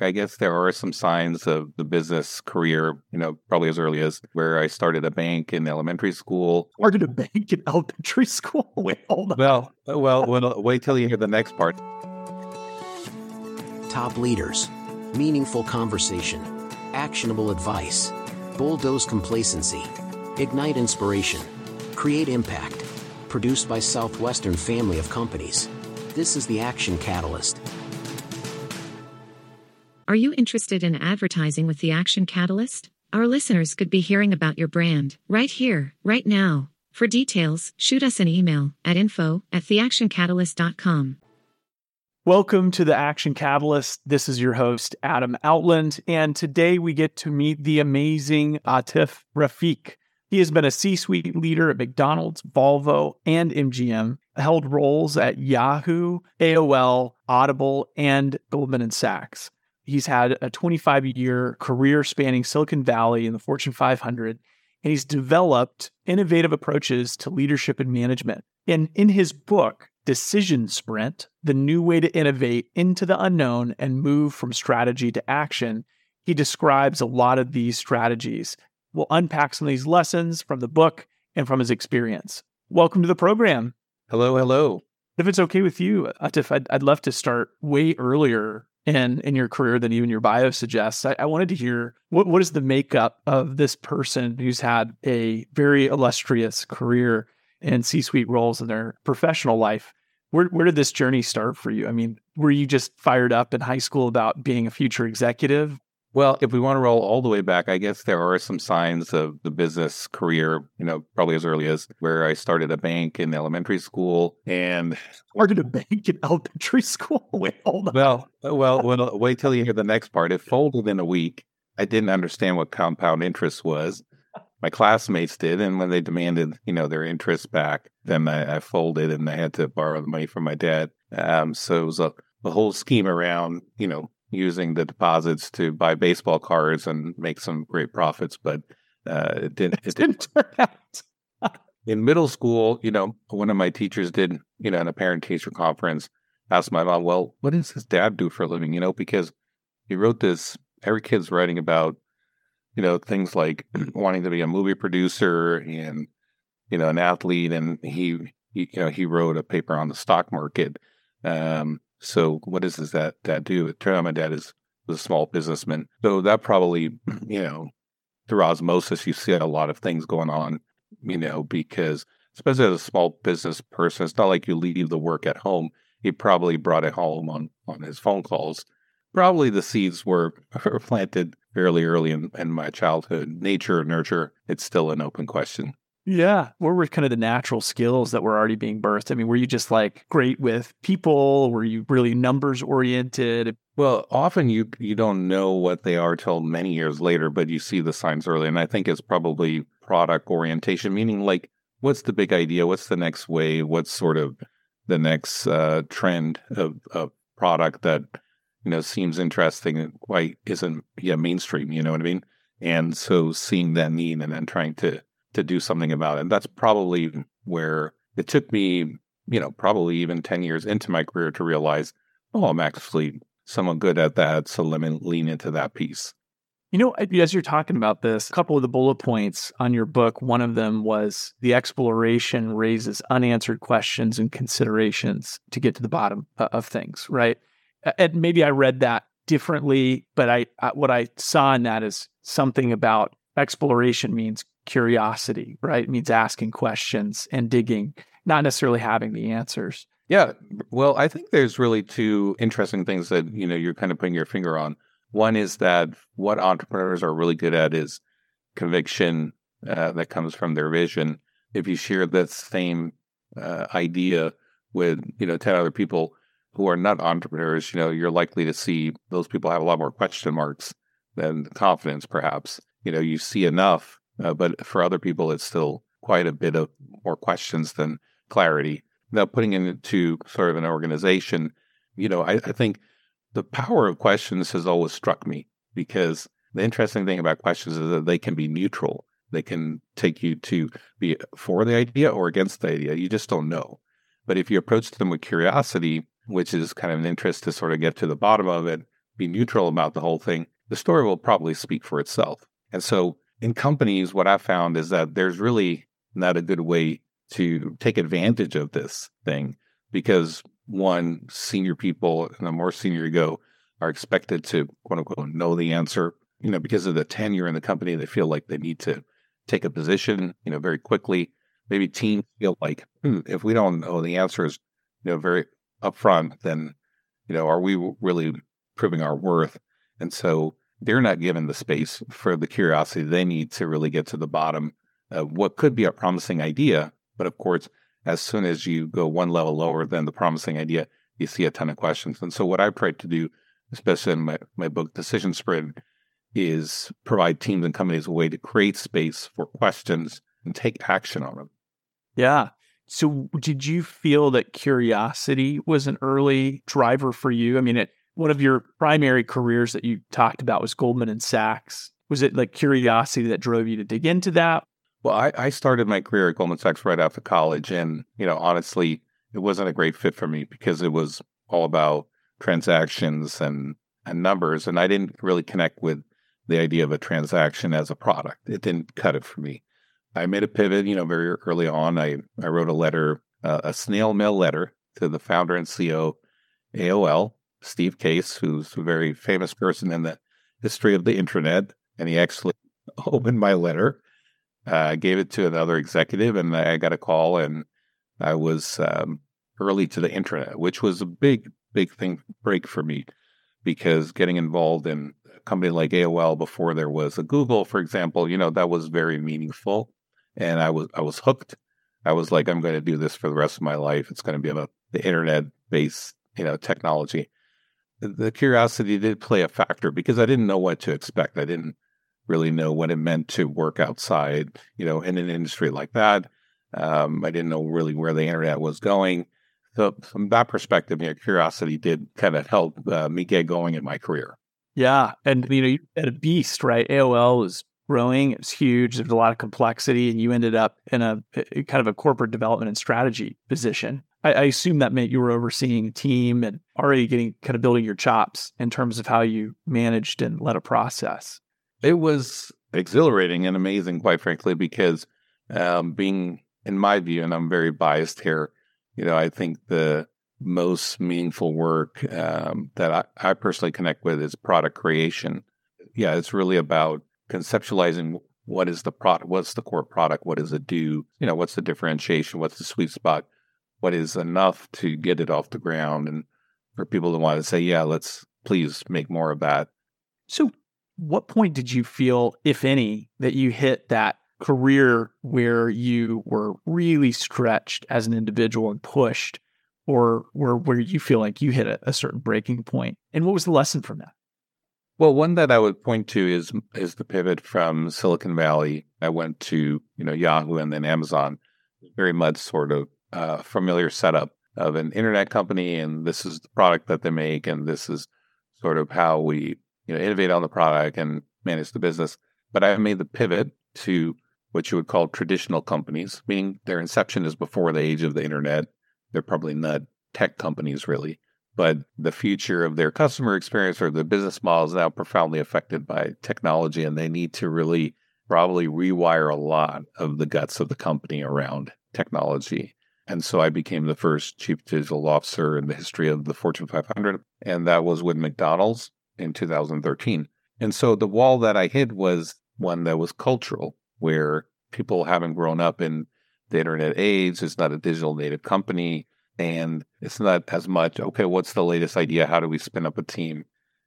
I guess there are some signs of the business career, you know, probably as early as where I started a bank in elementary school. Started a bank in elementary school? Wait, hold on. Well, well, well wait till you hear the next part. Top leaders, meaningful conversation, actionable advice, bulldoze complacency, ignite inspiration, create impact. Produced by Southwestern Family of Companies. This is the Action Catalyst. Are you interested in advertising with the Action Catalyst? Our listeners could be hearing about your brand right here, right now. For details, shoot us an email at info at theactioncatalyst.com. Welcome to the Action Catalyst. This is your host, Adam Outland, and today we get to meet the amazing Atif Rafiq. He has been a C suite leader at McDonald's, Volvo, and MGM, held roles at Yahoo, AOL, Audible, and Goldman Sachs. He's had a 25 year career spanning Silicon Valley and the Fortune 500, and he's developed innovative approaches to leadership and management. And in his book, Decision Sprint The New Way to Innovate into the Unknown and Move from Strategy to Action, he describes a lot of these strategies. We'll unpack some of these lessons from the book and from his experience. Welcome to the program. Hello, hello. If it's okay with you, Atif, I'd, I'd love to start way earlier in in your career than even your bio suggests. I, I, wanted to hear what what is the makeup of this person who's had a very illustrious career and C suite roles in their professional life. Where where did this journey start for you? I mean, were you just fired up in high school about being a future executive? Well, if we want to roll all the way back, I guess there are some signs of the business career, you know, probably as early as where I started a bank in elementary school and started a bank in elementary school. Wait, hold on. Well, well, well, wait till you hear the next part. It folded in a week. I didn't understand what compound interest was. My classmates did, and when they demanded, you know, their interest back, then I, I folded and I had to borrow the money from my dad. Um, so it was a, a whole scheme around, you know, using the deposits to buy baseball cards and make some great profits, but uh, it didn't. It didn't turn out. In middle school, you know, one of my teachers did, you know, in a parent teacher conference, asked my mom, "Well, what does his dad do for a living?" You know, because he wrote this. Every kid's writing about, you know, things like wanting to be a movie producer and, you know, an athlete, and he, he you know, he wrote a paper on the stock market. Um, so what does his that dad do? It turned out my dad is was a small businessman. So that probably, you know, through osmosis, you see a lot of things going on, you know, because especially as a small business person, it's not like you leave the work at home. He probably brought it home on, on his phone calls. Probably the seeds were, were planted fairly early in, in my childhood. Nature, nurture, it's still an open question. Yeah. What were kind of the natural skills that were already being birthed? I mean, were you just like great with people? Were you really numbers oriented? Well, often you you don't know what they are till many years later, but you see the signs early. And I think it's probably product orientation, meaning like what's the big idea? What's the next way? What's sort of the next uh, trend of, of product that you know seems interesting and quite isn't yeah mainstream? You know what I mean? And so seeing that need and then trying to to do something about it. And that's probably where it took me, you know, probably even 10 years into my career to realize, oh, I'm actually somewhat good at that. So let me lean into that piece. You know, as you're talking about this, a couple of the bullet points on your book, one of them was the exploration raises unanswered questions and considerations to get to the bottom uh, of things, right? And maybe I read that differently, but I, what I saw in that is something about exploration means curiosity, right? It means asking questions and digging, not necessarily having the answers. Yeah. Well, I think there's really two interesting things that, you know, you're kind of putting your finger on. One is that what entrepreneurs are really good at is conviction uh, that comes from their vision. If you share that same uh, idea with, you know, 10 other people who are not entrepreneurs, you know, you're likely to see those people have a lot more question marks than confidence, perhaps. You know, you see enough uh, but for other people, it's still quite a bit of more questions than clarity. Now, putting it into sort of an organization, you know, I, I think the power of questions has always struck me because the interesting thing about questions is that they can be neutral. They can take you to be for the idea or against the idea. You just don't know. But if you approach them with curiosity, which is kind of an interest to sort of get to the bottom of it, be neutral about the whole thing, the story will probably speak for itself. And so in companies, what I found is that there's really not a good way to take advantage of this thing because one, senior people, and the more senior you go, are expected to quote unquote know the answer. You know, because of the tenure in the company, they feel like they need to take a position, you know, very quickly. Maybe teams feel like, hmm, if we don't know the answers, you know, very upfront, then, you know, are we really proving our worth? And so they're not given the space for the curiosity they need to really get to the bottom of what could be a promising idea. But of course, as soon as you go one level lower than the promising idea, you see a ton of questions. And so what I've tried to do, especially in my, my book, Decision Sprint, is provide teams and companies a way to create space for questions and take action on them. Yeah. So did you feel that curiosity was an early driver for you? I mean, it, one of your primary careers that you talked about was Goldman and Sachs. Was it like curiosity that drove you to dig into that? Well, I, I started my career at Goldman Sachs right after college. And, you know, honestly, it wasn't a great fit for me because it was all about transactions and, and numbers. And I didn't really connect with the idea of a transaction as a product. It didn't cut it for me. I made a pivot, you know, very early on. I, I wrote a letter, uh, a snail mail letter to the founder and CEO AOL, Steve Case, who's a very famous person in the history of the internet. And he actually opened my letter, uh, gave it to another executive, and I got a call. And I was um, early to the internet, which was a big, big thing break for me because getting involved in a company like AOL before there was a Google, for example, you know, that was very meaningful. And I was I was hooked. I was like, I'm going to do this for the rest of my life. It's going to be about the internet based, you know, technology the curiosity did play a factor because I didn't know what to expect. I didn't really know what it meant to work outside, you know, in an industry like that. Um, I didn't know really where the internet was going. So from that perspective, you know, curiosity did kind of help uh, me get going in my career. Yeah, and you know, had a beast, right? AOL was growing; it's huge. There's a lot of complexity, and you ended up in a, a kind of a corporate development and strategy position. I, I, assume that meant you were overseeing a team and already getting kind of building your chops in terms of how you managed and led a process. It was exhilarating and amazing, quite frankly, because um, being, in my view, and I'm very biased here, you know, I think the most meaningful work um, that I, I personally connect with is product creation. Yeah, it's really about conceptualizing what is the product, what's the core product, what does it do, you know, what's the differentiation, what's the sweet spot what is enough to get it off the ground and for people to want to say, yeah, let's please make more of that. So, what point did you feel, if any, that you hit that career where you were really stretched as an individual and pushed, or where, where you feel like you hit a, a certain breaking point? And what was the lesson from that? Well, one that I would point to is is the pivot from Silicon Valley. I went to you know Yahoo and then Amazon. Very much sort of uh, familiar setup of an internet company, and this is the product that they make, and this is sort of how we you know innovate on the product and manage the business. But I made the pivot to what you would call traditional companies, meaning their inception is before the age of the internet. They're probably not tech companies really, but the future of their customer experience or the business model is now profoundly affected by technology, and they need to really probably rewire a lot of the guts of the company around technology. And so I became the first chief digital officer in the history of the Fortune 500. And that was with McDonald's in 2013. And so the wall that I hit was one that was cultural, where people haven't grown up in the internet age. It's not a digital native company. And it's not as much, okay, what's the latest idea? How do we spin up a team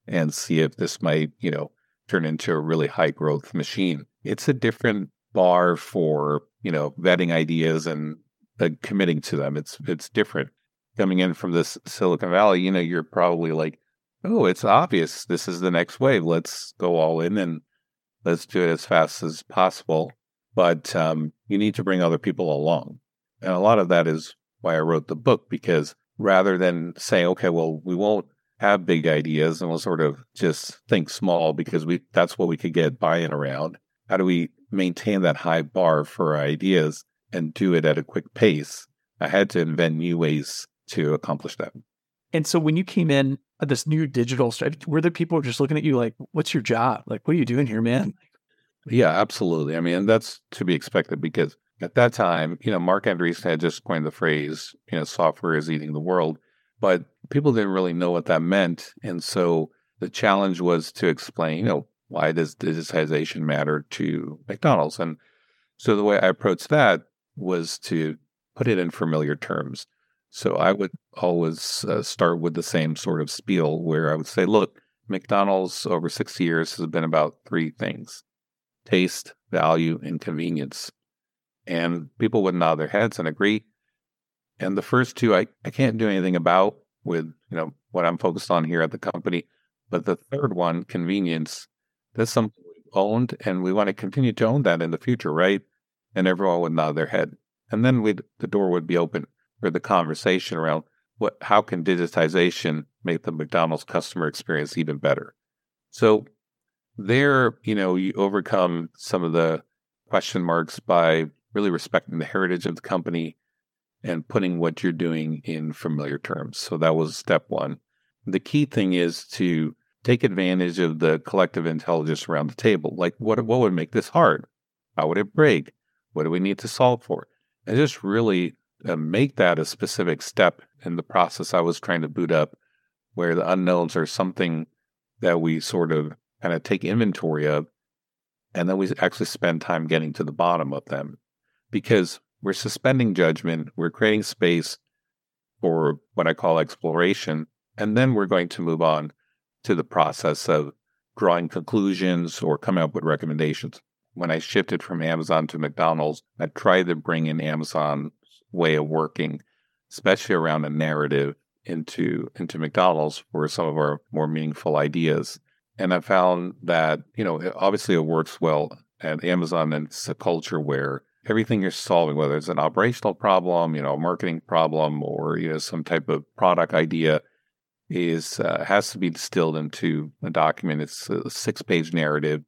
and see if this might, you know, turn into a really high growth machine? It's a different bar for, you know, vetting ideas and uh, committing to them. It's it's different. Coming in from this Silicon Valley, you know, you're probably like, oh, it's obvious. This is the next wave. Let's go all in and let's do it as fast as possible. But um, you need to bring other people along, and a lot of that is why I wrote the book because rather than saying, okay, well, we won't have big ideas and we'll sort of just think small because we that's what we could get buy-in around. How do we maintain that high bar for ideas and do it at a quick pace, I had to invent new ways to accomplish that. And so when you came in uh, this new digital strategy, were there people just looking at you like, what's your job? Like, what are you doing here, man? Yeah, absolutely. I mean, that's to be expected because at that time, you know, Marc Andreessen had just coined the phrase, you know, software is eating the world, but people didn't really know what that meant. And so the challenge was to explain, you know, why does digitization matter to McDonald's? And so the way I approached that was to put it in familiar terms. So I would always uh, start with the same sort of spiel where I would say, look, McDonald's over 60 years has been about three things taste, value, and convenience. And people would nod their heads and agree. And the first two I, I can't do anything about with, you know, what I'm focused on here at the company. But the third one, convenience, that's something we've owned and we want to continue to own that in the future, right? And everyone would nod their head. And then we'd, the door would be open for the conversation around what how can digitization make the McDonald's customer experience even better. So there, you know, you overcome some of the question marks by really respecting the heritage of the company and putting what you're doing in familiar terms. So that was step one. The key thing is to take advantage of the collective intelligence around the table. Like, what, what would make this hard? How would it break? What do we need to solve for? And just really uh, make that a specific step in the process I was trying to boot up, where the unknowns are something that we sort of kind of take inventory of, and then we actually spend time getting to the bottom of them because we're suspending judgment, we're creating space for what I call exploration, and then we're going to move on to the process of drawing conclusions or coming up with recommendations. When I shifted from Amazon to McDonald's, I tried to bring in Amazon's way of working, especially around a narrative into into McDonald's for some of our more meaningful ideas. And I found that, you know, obviously it works well at Amazon and it's a culture where everything you're solving, whether it's an operational problem, you know, marketing problem, or you know, some type of product idea, is uh, has to be distilled into a document. It's a six-page narrative,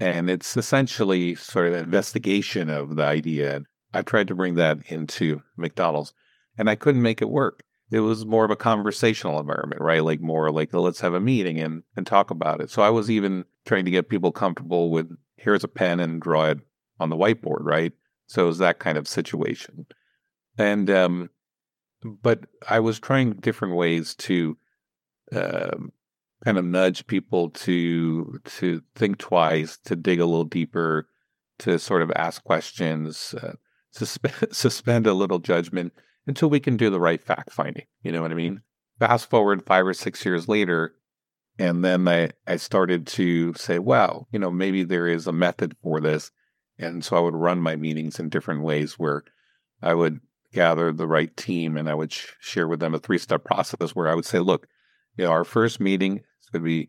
and it's essentially sort of an investigation of the idea. I tried to bring that into McDonald's, and I couldn't make it work. It was more of a conversational environment, right? Like more like let's have a meeting and and talk about it. So I was even trying to get people comfortable with here's a pen and draw it on the whiteboard, right? So it was that kind of situation. And, um, but I was trying different ways to um, kind of nudge people to to think twice, to dig a little deeper, to sort of ask questions, uh, suspend, suspend a little judgment until we can do the right fact finding. You know what I mean? Fast forward five or six years later, and then I, I started to say, wow, you know, maybe there is a method for this. And so I would run my meetings in different ways where I would gather the right team and I would sh- share with them a three step process where I would say, look, you know, our first meeting going to be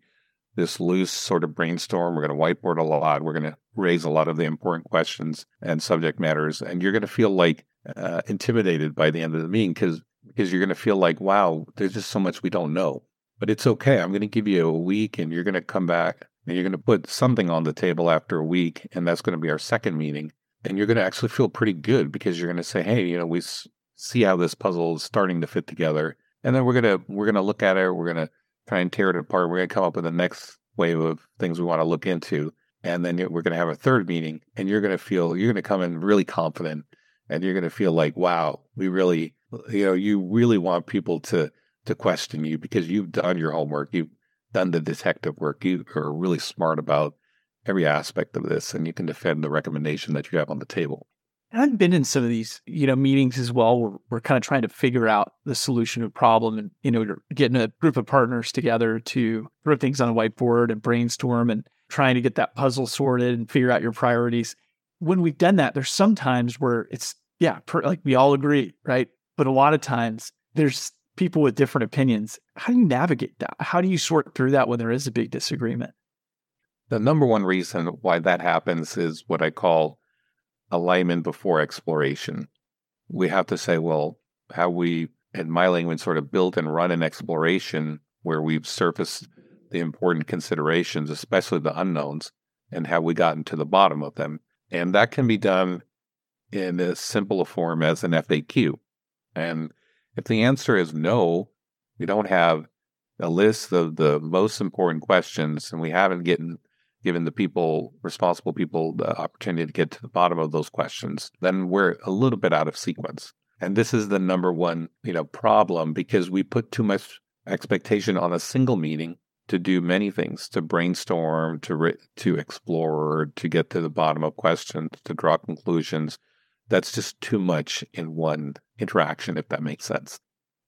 this loose sort of brainstorm. We're going to whiteboard a lot. We're going to raise a lot of the important questions and subject matters. And you're going to feel like uh, intimidated by the end of the meeting because because you're going to feel like, wow, there's just so much we don't know. But it's okay. I'm going to give you a week and you're going to come back and you're going to put something on the table after a week, and that's going to be our second meeting. And you're going to actually feel pretty good because you're going to say, "Hey, you know, we s- see how this puzzle is starting to fit together." And then we're gonna we're gonna look at it. We're gonna try and tear it apart. We're gonna come up with the next wave of things we want to look into, and then we're gonna have a third meeting. And you're gonna feel you're gonna come in really confident, and you're gonna feel like, "Wow, we really, you know, you really want people to to question you because you've done your homework. You've done the detective work. You are really smart about every aspect of this, and you can defend the recommendation that you have on the table. I've been in some of these, you know, meetings as well where we're kind of trying to figure out the solution to a problem and, you know, getting a group of partners together to throw things on a whiteboard and brainstorm and trying to get that puzzle sorted and figure out your priorities. When we've done that, there's some times where it's, yeah, per, like we all agree, right? But a lot of times there's people with different opinions. How do you navigate that? How do you sort through that when there is a big disagreement? The number one reason why that happens is what I call alignment before exploration. We have to say, well, how we, in my language, sort of built and run an exploration where we've surfaced the important considerations, especially the unknowns, and how we gotten to the bottom of them. And that can be done in as simple a form as an FAQ. And if the answer is no, we don't have a list of the most important questions, and we haven't given given the people responsible people the opportunity to get to the bottom of those questions, then we're a little bit out of sequence. And this is the number one, you know, problem because we put too much expectation on a single meeting to do many things, to brainstorm, to re- to explore, to get to the bottom of questions, to draw conclusions. That's just too much in one interaction, if that makes sense.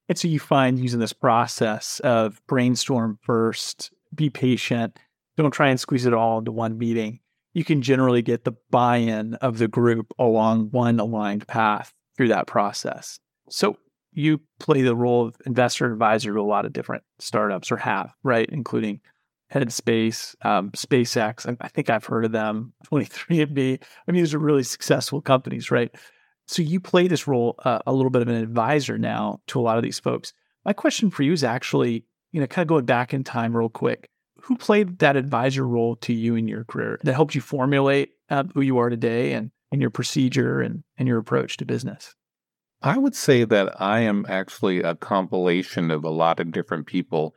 And so you find using this process of brainstorm first, be patient, don't try and squeeze it all into one meeting. You can generally get the buy in of the group along one aligned path through that process. So you play the role of investor advisor to a lot of different startups or have, right? Including Headspace, um, SpaceX. I, think I've heard of them, 23andMe. I mean, these are really successful companies, right? So you play this role, uh, a little bit of an advisor now to a lot of these folks. My question for you is actually, you know, kind of going back in time real quick. Who played that advisor role to you in your career that helped you formulate uh, who you are today and, and your procedure and, and your approach to business? I would say that I am actually a compilation of a lot of different people.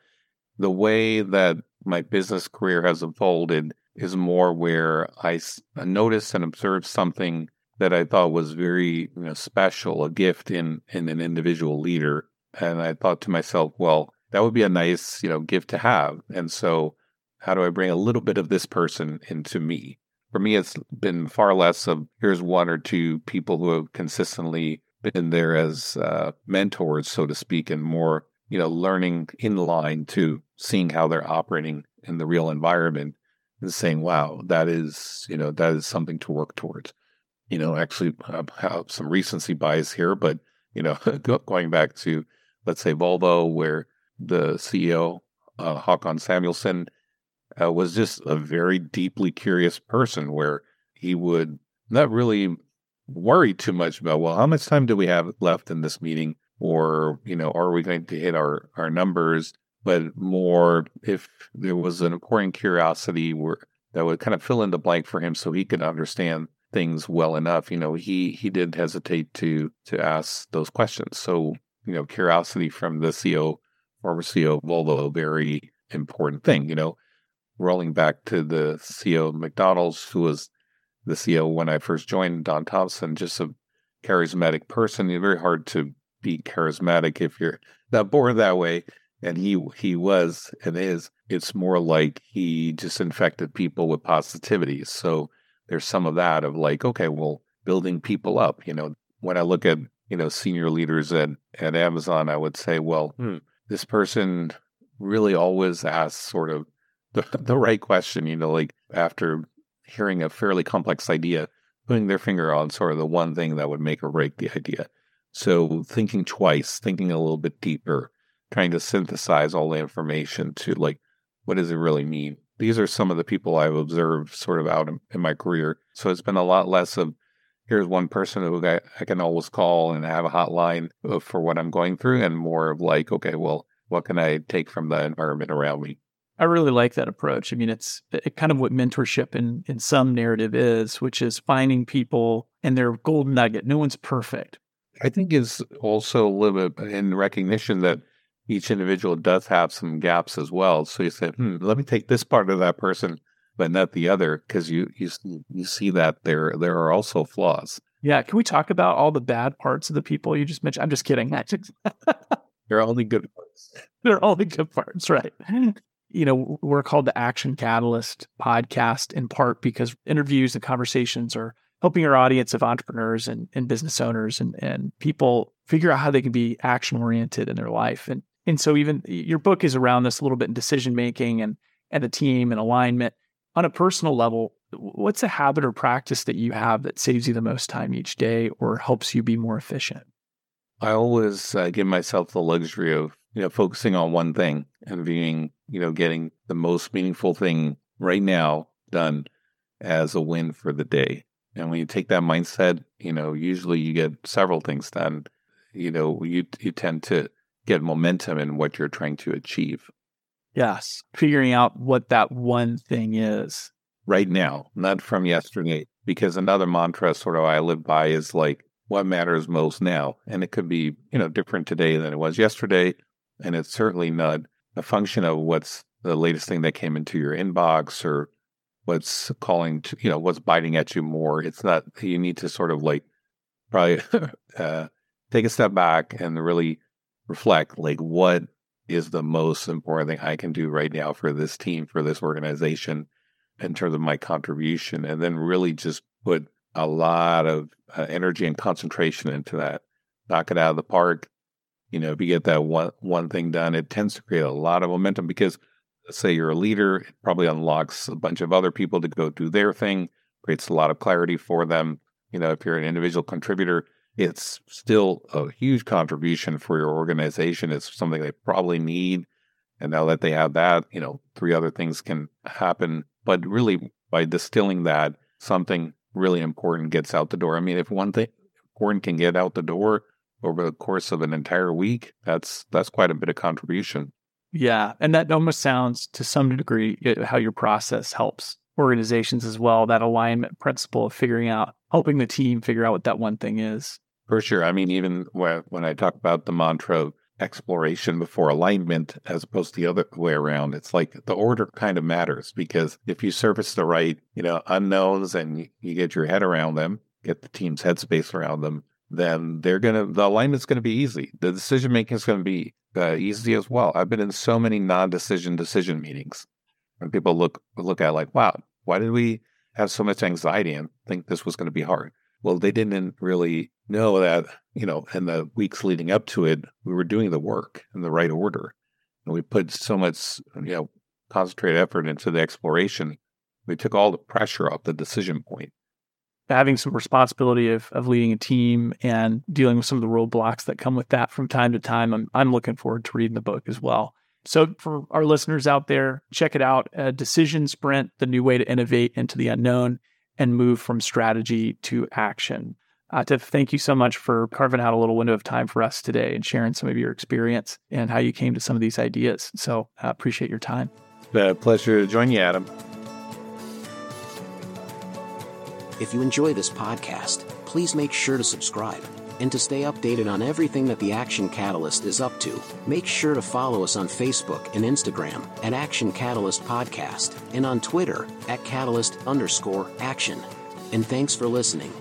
The way that my business career has unfolded is more where I noticed and observed something that I thought was very you know, special, a gift in in an individual leader, and I thought to myself, well, that would be a nice you know gift to have. And so, how do I bring a little bit of this person into me? For me, it's been far less of here's one or two people who have consistently been there as uh, mentors, so to speak, and more, you know, learning in line to seeing how they're operating in the real environment and saying, wow, that is, you know, that is something to work towards. You know, actually I have some recency bias here, but, you know, going back to, let's say, Volvo, where the CEO, uh, Håkan Samuelsson, uh, was just a very deeply curious person where he would not really worry too much about, well, how much time do we have left in this meeting? Or, you know, are we going to hit our, our numbers? But more if there was an important curiosity where that would kind of fill in the blank for him so he could understand things well enough. You know, he he did hesitate to to ask those questions. So, you know, curiosity from the CEO, CEO of a very important thing, you know. Rolling back to the CEO of McDonald's, who was the CEO when I first joined, Don Thompson, just a charismatic person. It's very hard to be charismatic if you're not born that way. And he he was and is. It's more like he just infected people with positivity. So there's some of that of like, okay, well, building people up. You know, when I look at you know senior leaders at at Amazon, I would say, well, hmm, this person really always asks sort of the, the right question. You know, like after hearing a fairly complex idea, putting their finger on sort of the one thing that would make or break the idea. So thinking twice, thinking a little bit deeper, trying to synthesize all the information to like, what does it really mean? These are some of the people I've observed sort of out in, in my career. So it's been a lot less of here's one person who I, I can always call and have a hotline for what I'm going through, and more of like, okay, well, what can I take from the environment around me? I really like that approach. I mean, it's it kind of what mentorship in in some narrative is, which is finding people and their gold nugget. No one's perfect. I think is also a little bit in recognition that each individual does have some gaps as well. So you say, hmm, let me take this part of that person, but not the other, because you you you see that there there are also flaws. Yeah, can we talk about all the bad parts of the people you just mentioned? I'm just kidding. They're only good parts. They're only good parts, right? you know, we're called the Action Catalyst podcast in part because interviews and conversations are helping our audience of entrepreneurs and, and business owners and, and people figure out how they can be action oriented in their life. And and so even your book is around this a little bit in decision making and and the team and alignment. On a personal level, what's a habit or practice that you have that saves you the most time each day or helps you be more efficient? I always uh, give myself the luxury of you know focusing on one thing and being you know, getting the most meaningful thing right now done as a win for the day. And when you take that mindset, you know, usually you get several things done. You know, you you tend to get momentum in what you're trying to achieve. Yes, figuring out what that one thing is right now, not from yesterday. Because another mantra sort of I live by is like what matters most now, and it could be you know different today than it was yesterday, and it's certainly not a function of what's the latest thing that came into your inbox or what's calling to, you know, what's biting at you more. It's not, you need to sort of like probably uh, take a step back and really reflect like what is the most important thing I can do right now for this team, for this organization in terms of my contribution, and then really just put a lot of uh, energy and concentration into that. Knock it out of the park. You know, if you get that one one thing done, it tends to create a lot of momentum because say you're a leader, it probably unlocks a bunch of other people to go do their thing, creates a lot of clarity for them. You know, if you're an individual contributor, it's still a huge contribution for your organization. It's something they probably need. And now that they have that, you know, three other things can happen. But really, by distilling that, something really important gets out the door. I mean, if one thing important can get out the door over the course of an entire week, that's that's quite a bit of contribution. Yeah, and that almost sounds to some degree how your process helps organizations as well. That alignment principle of figuring out, helping the team figure out what that one thing is. For sure. I mean, even when I talk about the mantra exploration before alignment as opposed to the other way around, it's like the order kind of matters because if you surface the right, you know, unknowns and you get your head around them, get the team's headspace around them, then they're to, the alignment's to be easy. The decision making is to be uh, easy as well. I've been in so many non decision decision meetings and people look, look at like, wow, why did we have so much anxiety and think this was going to be hard? Well, they didn't really know that, you know, in the weeks leading up to it, we were doing the work in the right order. And we put so much, you know, concentrated effort into the exploration. We took all the pressure off the decision point. Having some responsibility of, of leading a team and dealing with some of the roadblocks that come with that from time to time. I'm, I'm looking forward to reading the book as well. So, for our listeners out there, check it out. A Decision Sprint, the new way to innovate into the unknown and move from strategy to action. Atif, thank you so much for carving out a little window of time for us today and sharing some of your experience and how you came to some of these ideas. So I uh, appreciate your time. A pleasure to join you, Adam. If you enjoy this podcast, please make sure to subscribe. And to stay updated on everything that the Action Catalyst is up to, make sure to follow us on Facebook and Instagram at Action Catalyst Podcast and on Twitter at Catalyst underscore action. And thanks for listening.